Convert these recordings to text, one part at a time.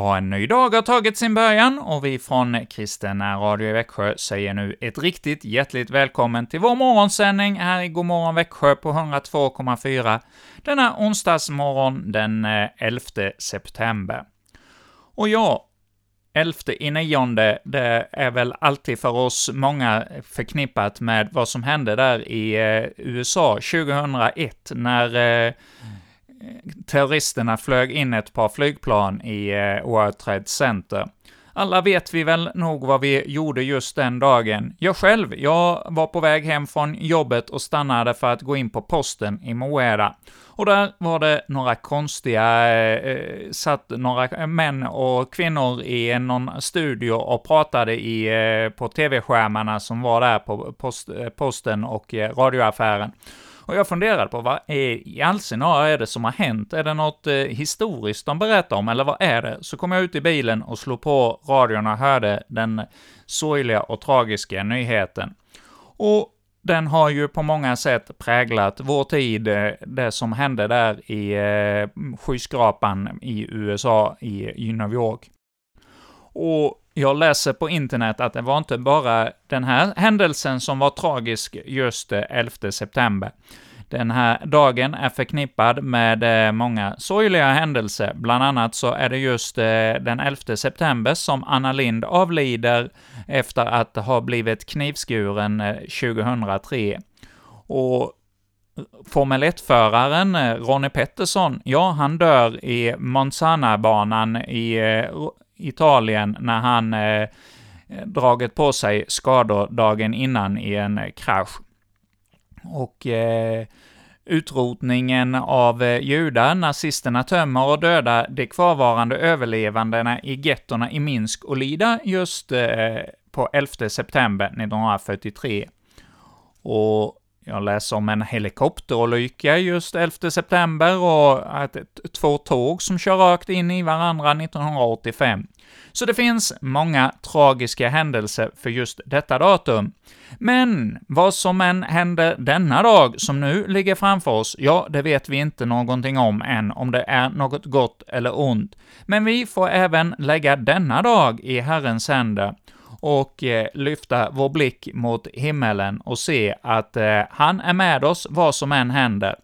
Ja, en ny dag har tagit sin början och vi från Kristen Radio i Växjö säger nu ett riktigt hjärtligt välkommen till vår morgonsändning här i Godmorgon Växjö på 102,4 denna onsdagsmorgon den eh, 11 september. Och ja, 11 i nionde, det är väl alltid för oss många förknippat med vad som hände där i eh, USA 2001, när eh, terroristerna flög in ett par flygplan i eh, World Trade Center. Alla vet vi väl nog vad vi gjorde just den dagen. Jag själv, jag var på väg hem från jobbet och stannade för att gå in på posten i Moeda. Och där var det några konstiga, eh, eh, satt några män och kvinnor i någon studio och pratade i, eh, på TV-skärmarna som var där på post, eh, posten och eh, radioaffären. Och jag funderade på vad är, i all sin är det som har hänt? Är det något eh, historiskt de berättar om, eller vad är det? Så kom jag ut i bilen och slog på radion och hörde den sorgliga och tragiska nyheten. Och den har ju på många sätt präglat vår tid, eh, det som hände där i eh, skyskrapan i USA, i New York. Och jag läser på internet att det var inte bara den här händelsen som var tragisk just eh, 11 september. Den här dagen är förknippad med eh, många sorgliga händelser. Bland annat så är det just eh, den 11 september som Anna Lind avlider efter att ha blivit knivskuren 2003. Och Formel 1-föraren Ronnie Pettersson, ja, han dör i Monzana-banan i Italien när han eh, dragit på sig skador dagen innan i en eh, krasch. Och eh, utrotningen av eh, judar, nazisterna tömmer och dödar de kvarvarande överlevandena i gettorna i Minsk och Lida just eh, på 11 september 1943. Och jag läser om en helikopterolycka just 11 september och att två tåg som kör rakt in i varandra 1985. Så det finns många tragiska händelser för just detta datum. Men vad som än händer denna dag som nu ligger framför oss, ja, det vet vi inte någonting om än, om det är något gott eller ont. Men vi får även lägga denna dag i Herrens händer och eh, lyfta vår blick mot himmelen och se att eh, han är med oss vad som än händer.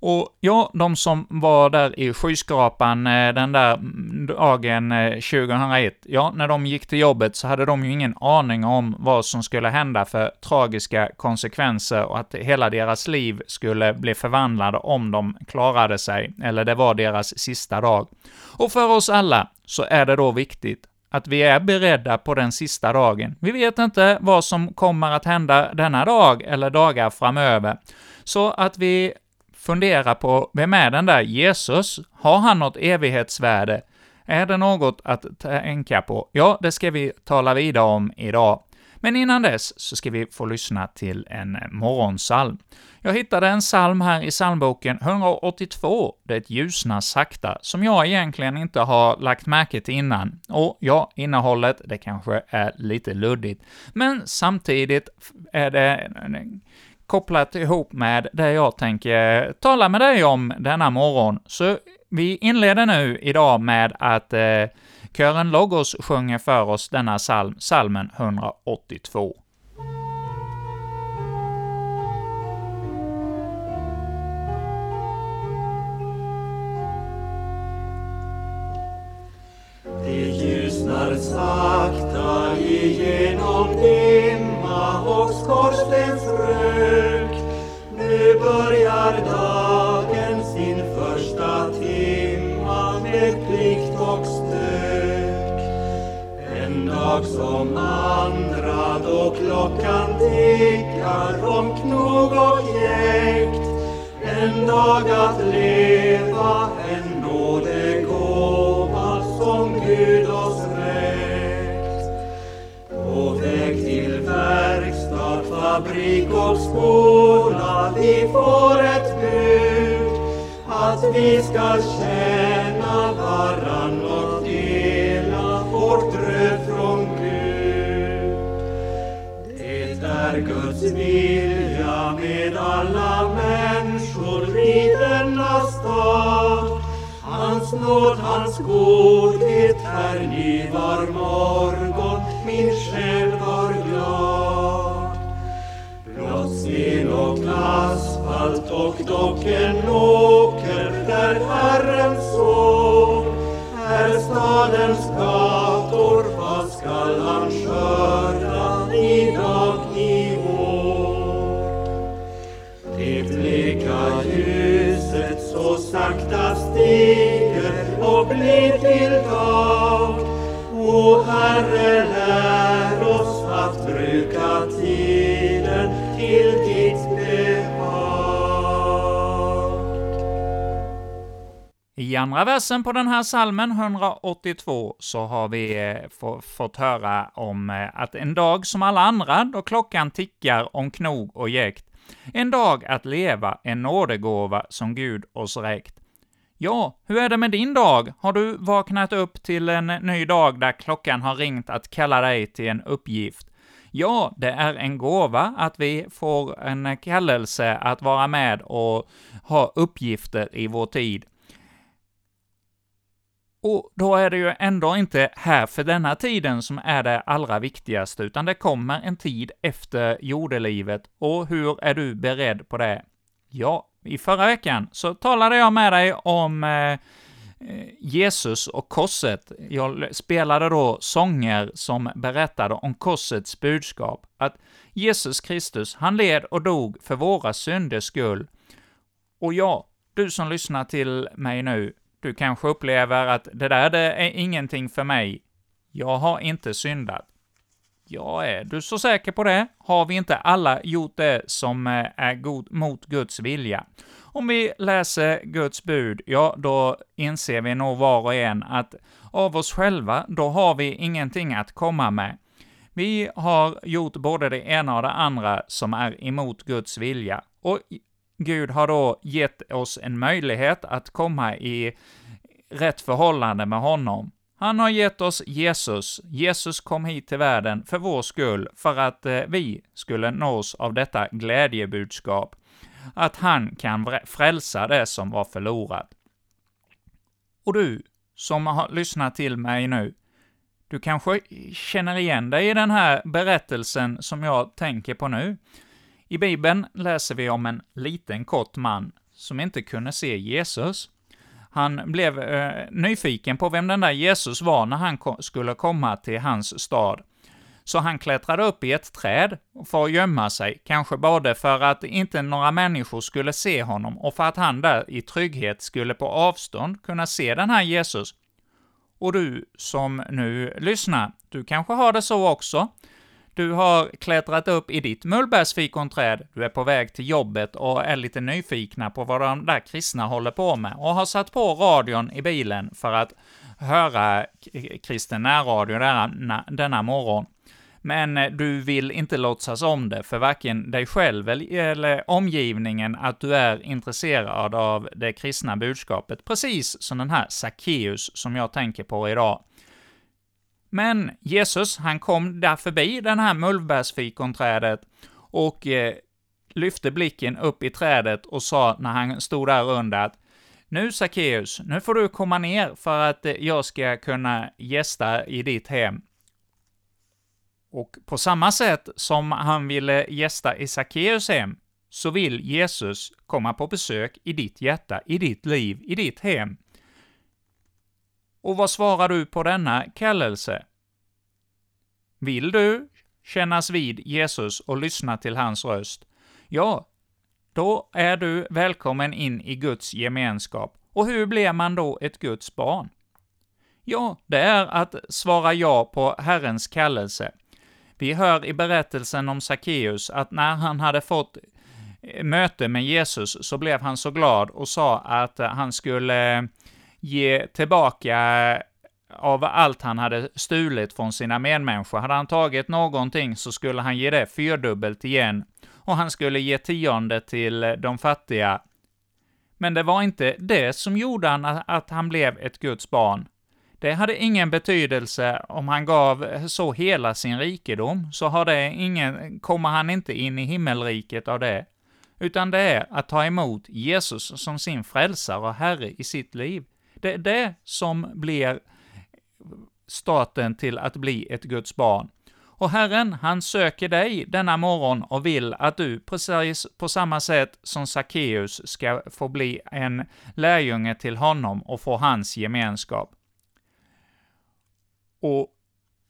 Och ja, de som var där i skyskrapan eh, den där mm, dagen eh, 2001, ja, när de gick till jobbet så hade de ju ingen aning om vad som skulle hända för tragiska konsekvenser och att hela deras liv skulle bli förvandlade om de klarade sig, eller det var deras sista dag. Och för oss alla så är det då viktigt att vi är beredda på den sista dagen. Vi vet inte vad som kommer att hända denna dag eller dagar framöver, så att vi funderar på vem är den där Jesus? Har han något evighetsvärde? Är det något att tänka på? Ja, det ska vi tala vidare om idag. Men innan dess så ska vi få lyssna till en morgonsalm. Jag hittade en psalm här i psalmboken 182, Det ljusnar sakta, som jag egentligen inte har lagt märke till innan. Och ja, innehållet, det kanske är lite luddigt, men samtidigt är det kopplat ihop med det jag tänker tala med dig om denna morgon. Så vi inleder nu idag med att eh, kören Logos sjunger för oss denna psalm, psalmen 182. Det ljusnar sakta igenom dimma och skorstensrök. Nu börjar dagen dag som andra då klockan tickar om knog och jäkt. En dag att leva, en nådegåva som Gud oss räckt. På väg till verkstad, fabrik och skola vi får ett bud att vi ska Guds vilja med alla människor i denna stad. Hans nåd, hans godhet är ny var morgon, min själ var glad. Blott sten och asfalt och dock en åker där Herrens son är stadens andra versen på den här salmen 182 så har vi eh, fått höra om eh, att en dag som alla andra, då klockan tickar om knog och jäkt, en dag att leva, en nådegåva som Gud oss räckt. Ja, hur är det med din dag? Har du vaknat upp till en ny dag där klockan har ringt att kalla dig till en uppgift? Ja, det är en gåva att vi får en kallelse att vara med och ha uppgifter i vår tid. Och då är det ju ändå inte här för denna tiden som är det allra viktigaste, utan det kommer en tid efter jordelivet, och hur är du beredd på det? Ja, i förra veckan så talade jag med dig om eh, Jesus och korset. Jag spelade då sånger som berättade om korsets budskap, att Jesus Kristus, han led och dog för våra synders skull. Och ja, du som lyssnar till mig nu, du kanske upplever att det där det är ingenting för mig. Jag har inte syndat. Ja, är du så säker på det? Har vi inte alla gjort det som eh, är god, mot Guds vilja? Om vi läser Guds bud, ja, då inser vi nog var och en att av oss själva, då har vi ingenting att komma med. Vi har gjort både det ena och det andra som är emot Guds vilja, och Gud har då gett oss en möjlighet att komma i rätt förhållande med honom. Han har gett oss Jesus. Jesus kom hit till världen för vår skull, för att eh, vi skulle nås av detta glädjebudskap, att han kan frälsa det som var förlorat. Och du, som har lyssnat till mig nu, du kanske känner igen dig i den här berättelsen som jag tänker på nu. I Bibeln läser vi om en liten kort man som inte kunde se Jesus. Han blev eh, nyfiken på vem den där Jesus var när han ko skulle komma till hans stad. Så han klättrade upp i ett träd för att gömma sig, kanske både för att inte några människor skulle se honom och för att han där i trygghet skulle på avstånd kunna se den här Jesus. Och du som nu lyssnar, du kanske har det så också. Du har klättrat upp i ditt mullbärsfikonträd, du är på väg till jobbet och är lite nyfikna på vad de där kristna håller på med, och har satt på radion i bilen för att höra kristen närradio denna, denna morgon. Men eh, du vill inte låtsas om det för varken dig själv eller omgivningen att du är intresserad av det kristna budskapet, precis som den här Sackeus som jag tänker på idag. Men Jesus, han kom där förbi den här mullbärsfikonträdet och eh, lyfte blicken upp i trädet och sa när han stod där under att nu Sackeus, nu får du komma ner för att eh, jag ska kunna gästa i ditt hem. Och på samma sätt som han ville gästa i Sackeus hem, så vill Jesus komma på besök i ditt hjärta, i ditt liv, i ditt hem. Och vad svarar du på denna kallelse? Vill du kännas vid Jesus och lyssna till hans röst? Ja, då är du välkommen in i Guds gemenskap. Och hur blir man då ett Guds barn? Ja, det är att svara ja på Herrens kallelse. Vi hör i berättelsen om Sackeus att när han hade fått eh, möte med Jesus så blev han så glad och sa att han skulle eh, ge tillbaka eh, av allt han hade stulit från sina medmänniskor. Hade han tagit någonting så skulle han ge det fyrdubbelt igen, och han skulle ge tionde till eh, de fattiga. Men det var inte det som gjorde han att han blev ett Guds barn. Det hade ingen betydelse om han gav eh, så hela sin rikedom, så har det ingen, kommer han inte in i himmelriket av det, utan det är att ta emot Jesus som sin frälsare och Herre i sitt liv. Det är det som blir starten till att bli ett Guds barn. Och Herren, han söker dig denna morgon och vill att du, precis på samma sätt som Sackeus, ska få bli en lärjunge till honom och få hans gemenskap. Och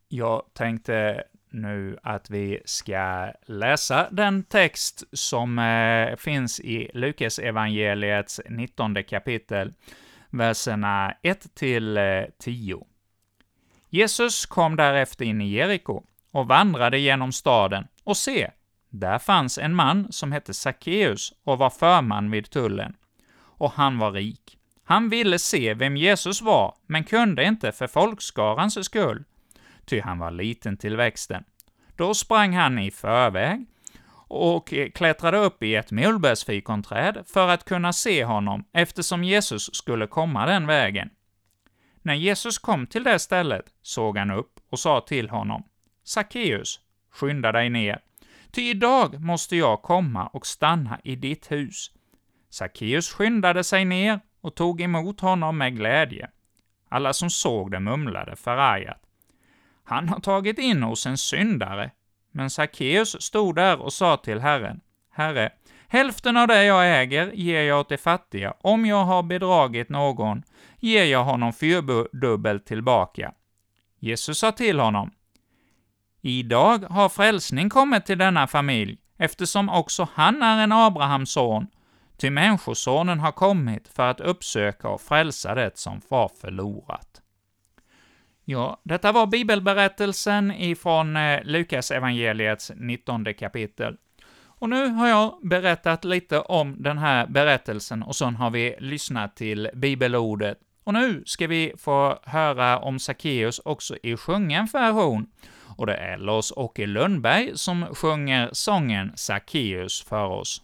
jag tänkte nu att vi ska läsa den text som eh, finns i Lukas evangeliets 19 kapitel, verserna 1 till eh, 10. Jesus kom därefter in i Jeriko och vandrade genom staden, och se, där fanns en man som hette Sackeus och var förman vid tullen. Och han var rik. Han ville se vem Jesus var, men kunde inte för folkskarans skull, ty han var liten till växten. Då sprang han i förväg och eh, klättrade upp i ett mullbärsfikonträd för att kunna se honom, eftersom Jesus skulle komma den vägen. När Jesus kom till det stället såg han upp och sa till honom, Sackeus, skynda dig ner, ty idag måste jag komma och stanna i ditt hus. Sackeus skyndade sig ner och tog emot honom med glädje. Alla som såg det mumlade förargat. Han har tagit in hos en syndare. Men Sackeus stod där och sa till Herren, Herre, hälften av det jag äger ger jag åt de fattiga. Om jag har bedragit någon ger jag honom fyrdubbelt tillbaka. Jesus sa till honom, Idag har frälsning kommit till denna familj, eftersom också han är en Abrahams son, ty Människosonen har kommit för att uppsöka och frälsa det som var förlorat. Ja, detta var bibelberättelsen ifrån eh, Lukas evangeliets 19 kapitel. Och nu har jag berättat lite om den här berättelsen och sen har vi lyssnat till bibelordet. Och nu ska vi få höra om Sackeus också i sjungen version. Och det är Lars-Åke Lundberg som sjunger sången Sackeus för oss.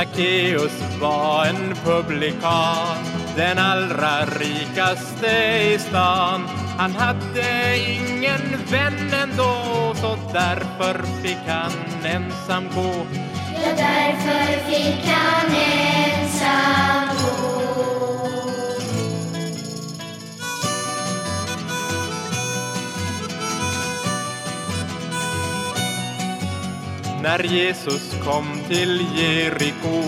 Sackeus var en publikan, den allra rikaste i stan. Han hade ingen vän ändå, så därför fick han ensam gå. Ja, därför fick han ensam gå. När Jesus kom till Jeriko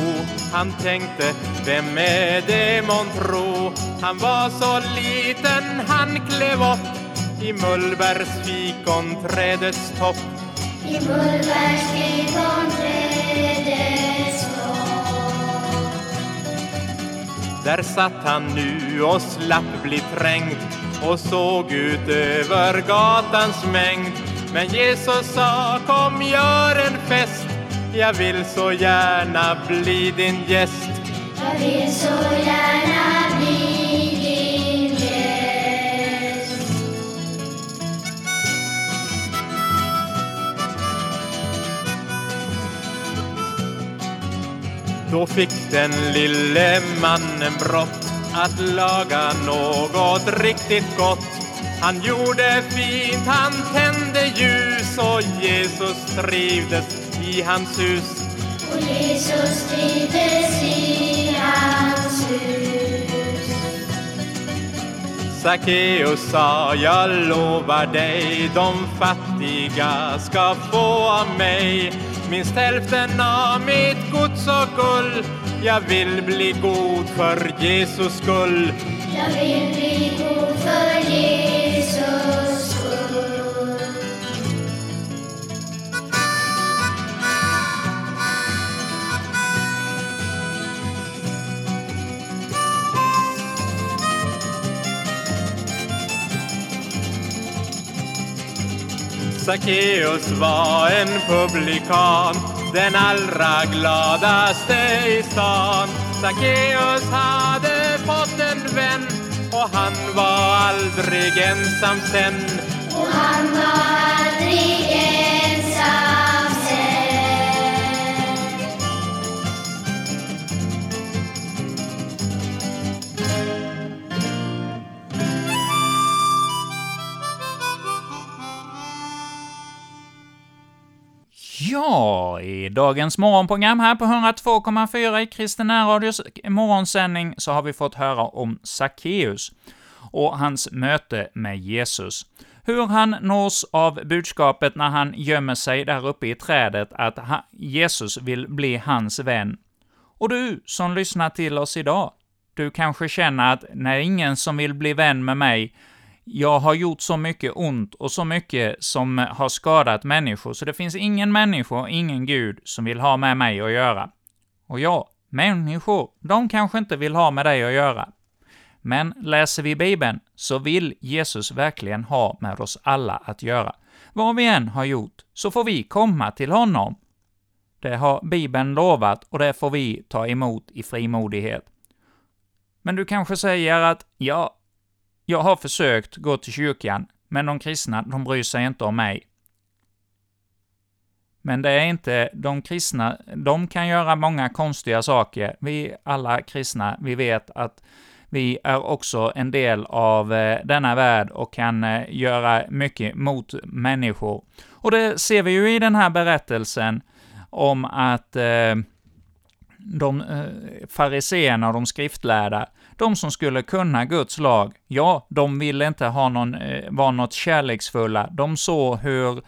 Han tänkte, vem är det månntro? Han var så liten, han klev upp. I mullbärsfikonträdets topp. I mullbärsfikonträdets topp. Där satt han nu och slapp bli trängd och såg ut över gatans mängd men Jesus sa kom gör en fest. Jag vill så gärna bli din gäst. Jag vill så gärna bli din gäst. Då fick den lille mannen brott att laga något riktigt gott han gjorde fint, han tände ljus och Jesus trivdes i hans hus. Och Jesus trivdes i hans hus. Sackeus sa, jag lovar dig, de fattiga ska få av mig minst hälften av mitt gods och guld. Jag vill bli god för Jesus skull. Jag vill bli god för Jesus Sackeus var en publikan, den allra gladaste i stan. Sackeus hade fått en vän och han var aldrig ensam sen. dagens morgonprogram här på 102,4 i Kristen Radios morgonsändning så har vi fått höra om Sackeus och hans möte med Jesus. Hur han nås av budskapet när han gömmer sig där uppe i trädet att Jesus vill bli hans vän. Och du som lyssnar till oss idag, du kanske känner att när ingen som vill bli vän med mig, jag har gjort så mycket ont och så mycket som har skadat människor, så det finns ingen människa, och ingen Gud, som vill ha med mig att göra. Och ja, människor, de kanske inte vill ha med dig att göra. Men läser vi Bibeln så vill Jesus verkligen ha med oss alla att göra. Vad vi än har gjort, så får vi komma till honom. Det har Bibeln lovat och det får vi ta emot i frimodighet. Men du kanske säger att ja, jag har försökt gå till kyrkan, men de kristna, de bryr sig inte om mig. Men det är inte de kristna, de kan göra många konstiga saker. Vi alla kristna, vi vet att vi är också en del av eh, denna värld och kan eh, göra mycket mot människor. Och det ser vi ju i den här berättelsen om att eh, de eh, fariseerna och de skriftlärda, de som skulle kunna Guds lag, ja, de ville inte ha någon, eh, vara något kärleksfulla. De såg hur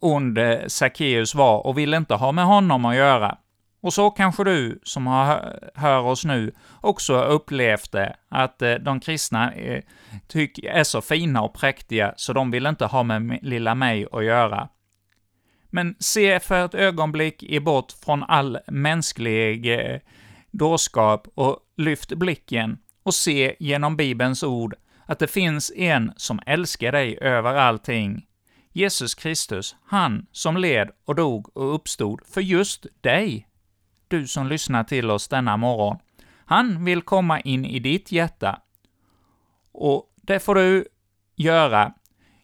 ond Sackeus var och ville inte ha med honom att göra. Och så kanske du som har, hör oss nu också har upplevt det, att eh, de kristna är, tyck, är så fina och präktiga så de vill inte ha med lilla mig att göra. Men se för ett ögonblick i bort från all mänsklig eh, dårskap och lyft blicken och se genom Bibelns ord att det finns en som älskar dig över allting. Jesus Kristus, han som led och dog och uppstod för just dig du som lyssnar till oss denna morgon. Han vill komma in i ditt hjärta. Och det får du göra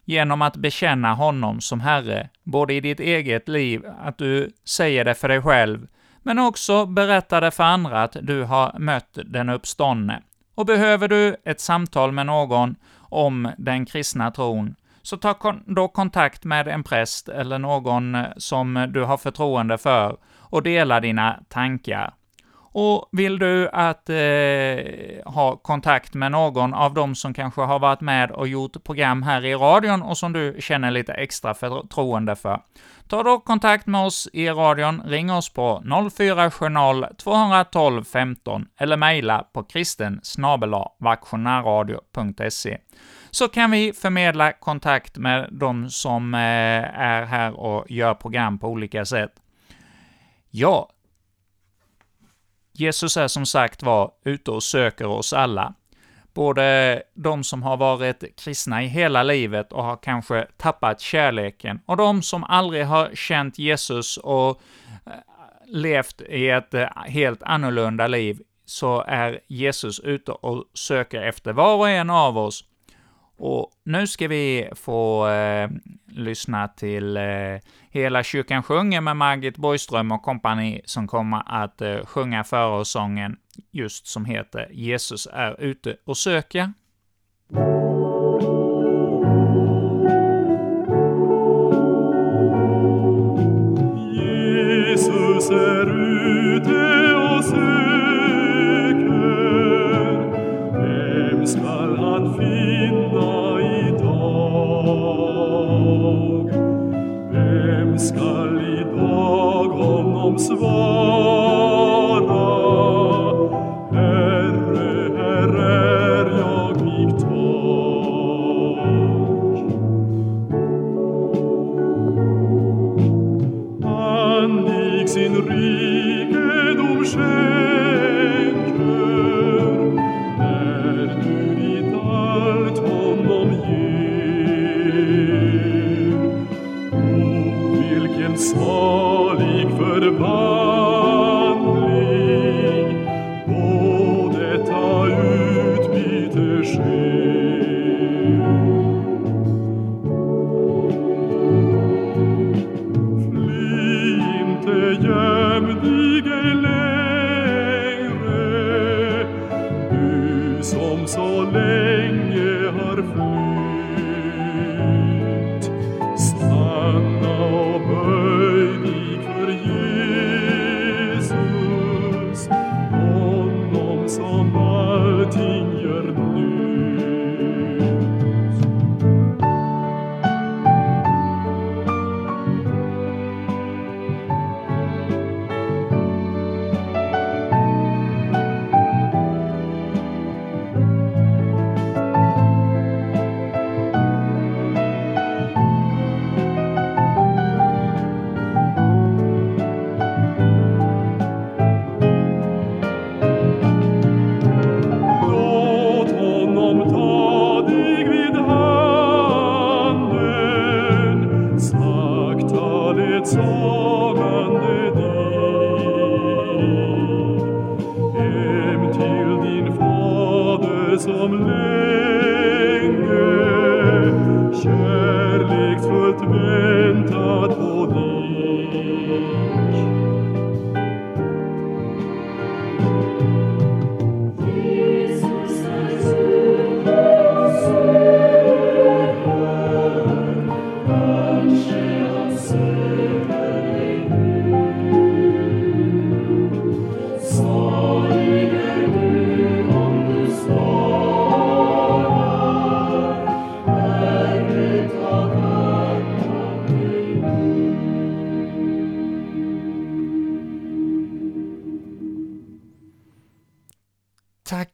genom att bekänna honom som Herre, både i ditt eget liv, att du säger det för dig själv, men också berätta det för andra att du har mött den uppståndne. Och behöver du ett samtal med någon om den kristna tron, så ta då kontakt med en präst eller någon som du har förtroende för och dela dina tankar. Och vill du att eh, ha kontakt med någon av dem som kanske har varit med och gjort program här i radion och som du känner lite extra förtroende för, ta då kontakt med oss i radion, ring oss på 0470 212 15 eller mejla på kristen så kan vi förmedla kontakt med de som eh, är här och gör program på olika sätt. Ja, Jesus är som sagt var ute och söker oss alla. Både de som har varit kristna i hela livet och har kanske tappat kärleken, och de som aldrig har känt Jesus och eh, levt i ett eh, helt annorlunda liv, så är Jesus ute och söker efter var och en av oss. Och nu ska vi få eh, lyssna till eh, Hela kyrkan sjunger med Margit Borgström och kompani som kommer att eh, sjunga för just som heter Jesus är ute och söker. Jesus är ute honom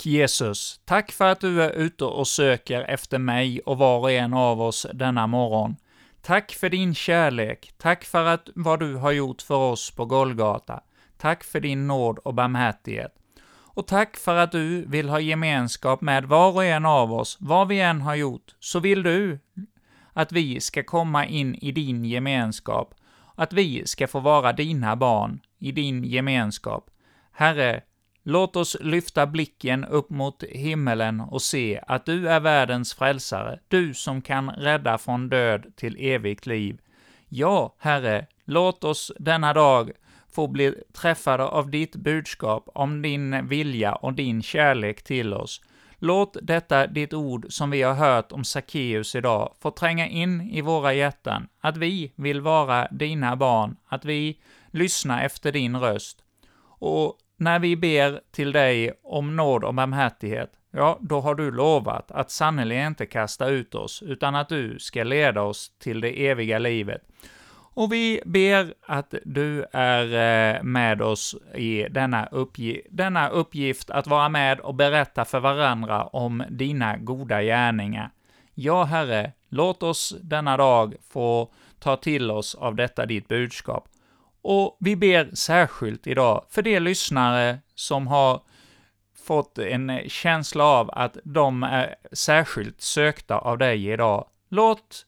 Tack Jesus, tack för att du är ute och söker efter mig och var och en av oss denna morgon. Tack för din kärlek, tack för att vad du har gjort för oss på Golgata. Tack för din nåd och barmhärtighet. Och tack för att du vill ha gemenskap med var och en av oss, vad vi än har gjort, så vill du att vi ska komma in i din gemenskap, att vi ska få vara dina barn i din gemenskap. Herre, Låt oss lyfta blicken upp mot himmelen och se att du är världens frälsare, du som kan rädda från död till evigt liv. Ja, Herre, låt oss denna dag få bli träffade av ditt budskap om din vilja och din kärlek till oss. Låt detta ditt ord som vi har hört om Sackeus idag få tränga in i våra hjärtan, att vi vill vara dina barn, att vi lyssnar efter din röst. Och när vi ber till dig om nåd och barmhärtighet, ja, då har du lovat att sannerligen inte kasta ut oss, utan att du ska leda oss till det eviga livet. Och vi ber att du är eh, med oss i denna, uppgi denna uppgift att vara med och berätta för varandra om dina goda gärningar. Ja, Herre, låt oss denna dag få ta till oss av detta ditt budskap. Och vi ber särskilt idag för de lyssnare som har fått en känsla av att de är särskilt sökta av dig idag. Låt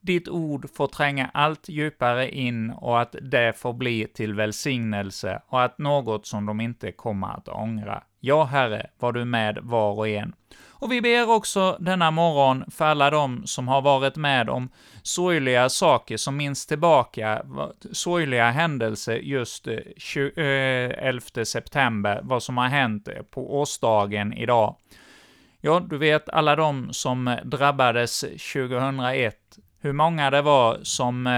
ditt ord få tränga allt djupare in och att det får bli till välsignelse och att något som de inte kommer att ångra. Ja, Herre, var du med var och en. Och vi ber också denna morgon för alla de som har varit med om sorgliga saker som minns tillbaka, sorgliga händelser just eh, 11 eh, september, vad som har hänt eh, på årsdagen idag. Ja, du vet alla de som drabbades 2001, hur många det var som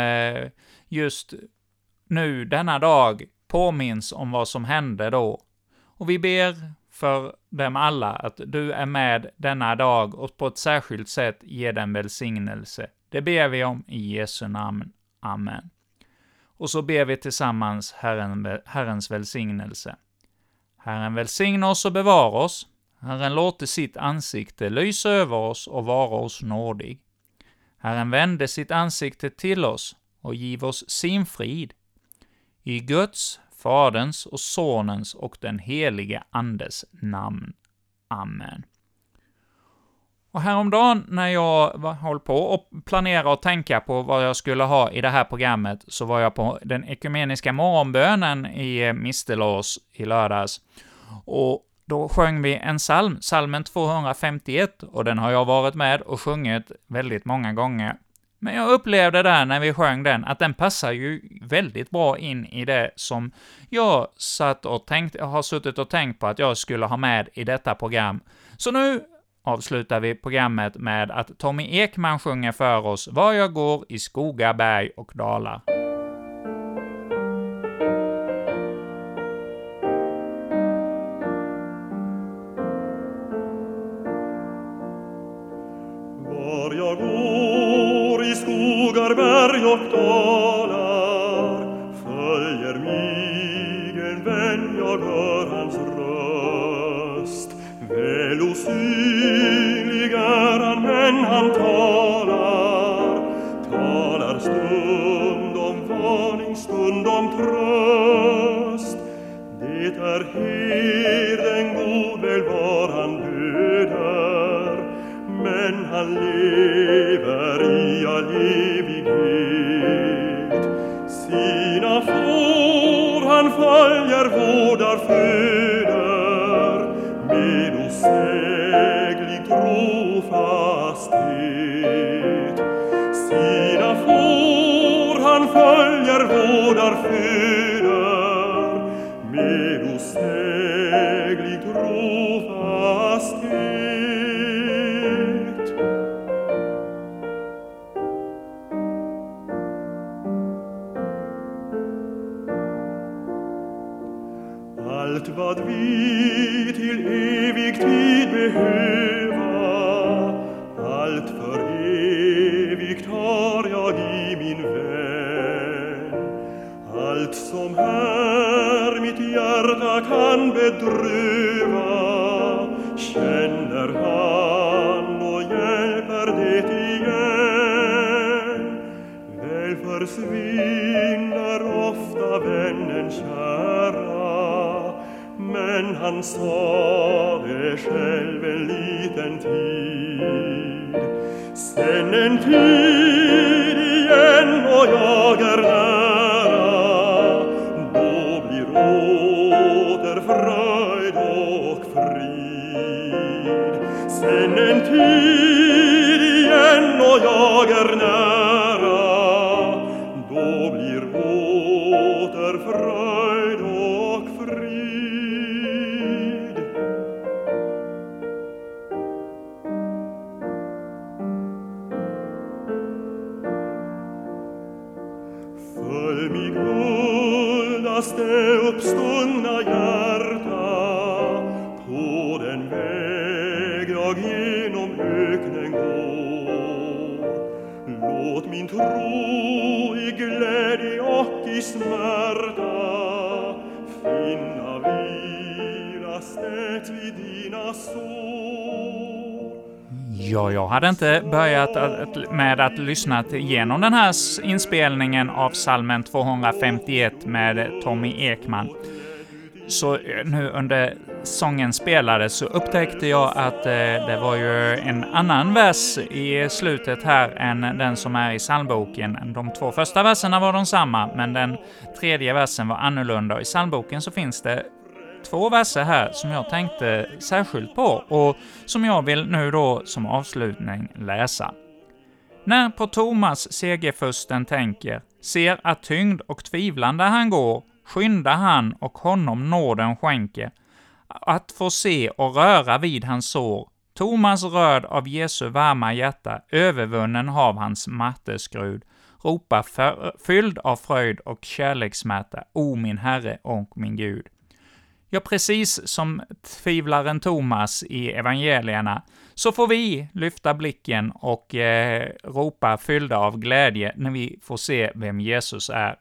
just nu, denna dag, påminns om vad som hände då. Och vi ber för dem alla att du är med denna dag och på ett särskilt sätt ger dem välsignelse. Det ber vi om i Jesu namn. Amen. Och så ber vi tillsammans Herren, Herrens välsignelse. Herren välsigna oss och bevara oss. Herren låter sitt ansikte lysa över oss och vara oss nådig. Herren vände sitt ansikte till oss och giv oss sin frid. I Guds, Faderns och Sonens och den helige Andes namn. Amen. Och häromdagen när jag höll på och planera och tänka på vad jag skulle ha i det här programmet, så var jag på den ekumeniska morgonbönen i eh, Mistelås i lördags. Och då sjöng vi en psalm, psalmen 251, och den har jag varit med och sjungit väldigt många gånger. Men jag upplevde där när vi sjöng den, att den passar ju väldigt bra in i det som jag satt och tänkt, har suttit och tänkt på att jag skulle ha med i detta program. Så nu avslutar vi programmet med att Tommy Ekman sjunger för oss Var jag går i skogar, berg och dalar. man följer vårdar föder med osäglig trofasthet. Allt vad vi till evig tid behöver Allt som här mitt hjärta kan bedröva Känner han och hjälper det igen. Väl försvinner ofta vännen kära. Men han sa det själv en liten tid. Sen en tid igen och jag Ja, jag hade inte börjat att, med att lyssna igenom den här inspelningen av salmen 251 med Tommy Ekman. Så eh, nu under sången spelades så upptäckte jag att eh, det var ju en annan vers i slutet här än den som är i psalmboken. De två första verserna var de samma, men den tredje versen var annorlunda. Och I psalmboken så finns det två verser här som jag tänkte särskilt på och som jag vill nu då som avslutning läsa. När på Thomas segerfursten tänker, ser att tyngd och tvivlande han går, skyndar han och honom nåden skänker, att få se och röra vid hans sår. Thomas röd av Jesu varma hjärta, övervunnen av hans matteskrud, ropar fylld av fröjd och kärlekssmärta, O min Herre och min Gud. Ja, precis som tvivlaren Thomas i evangelierna, så får vi lyfta blicken och eh, ropa fyllda av glädje när vi får se vem Jesus är.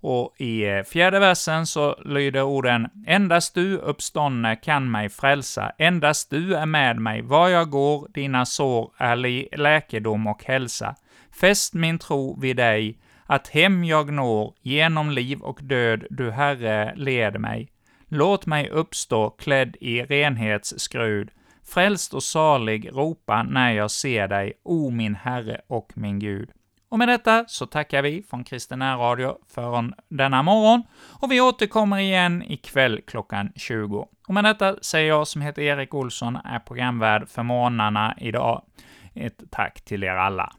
Och i eh, fjärde versen så lyder orden ”Endast du, uppståndne, kan mig frälsa, endast du är med mig, var jag går, dina sår är läkedom och hälsa. Fäst min tro vid dig, att hem jag når, genom liv och död, du Herre, led mig. Låt mig uppstå klädd i renhetsskrud, frälst och salig ropa när jag ser dig, o min Herre och min Gud. Och med detta så tackar vi från Kristen Radio för denna morgon, och vi återkommer igen ikväll klockan 20. Och med detta säger jag som heter Erik Olsson, är programvärd för morgnarna idag. Ett tack till er alla.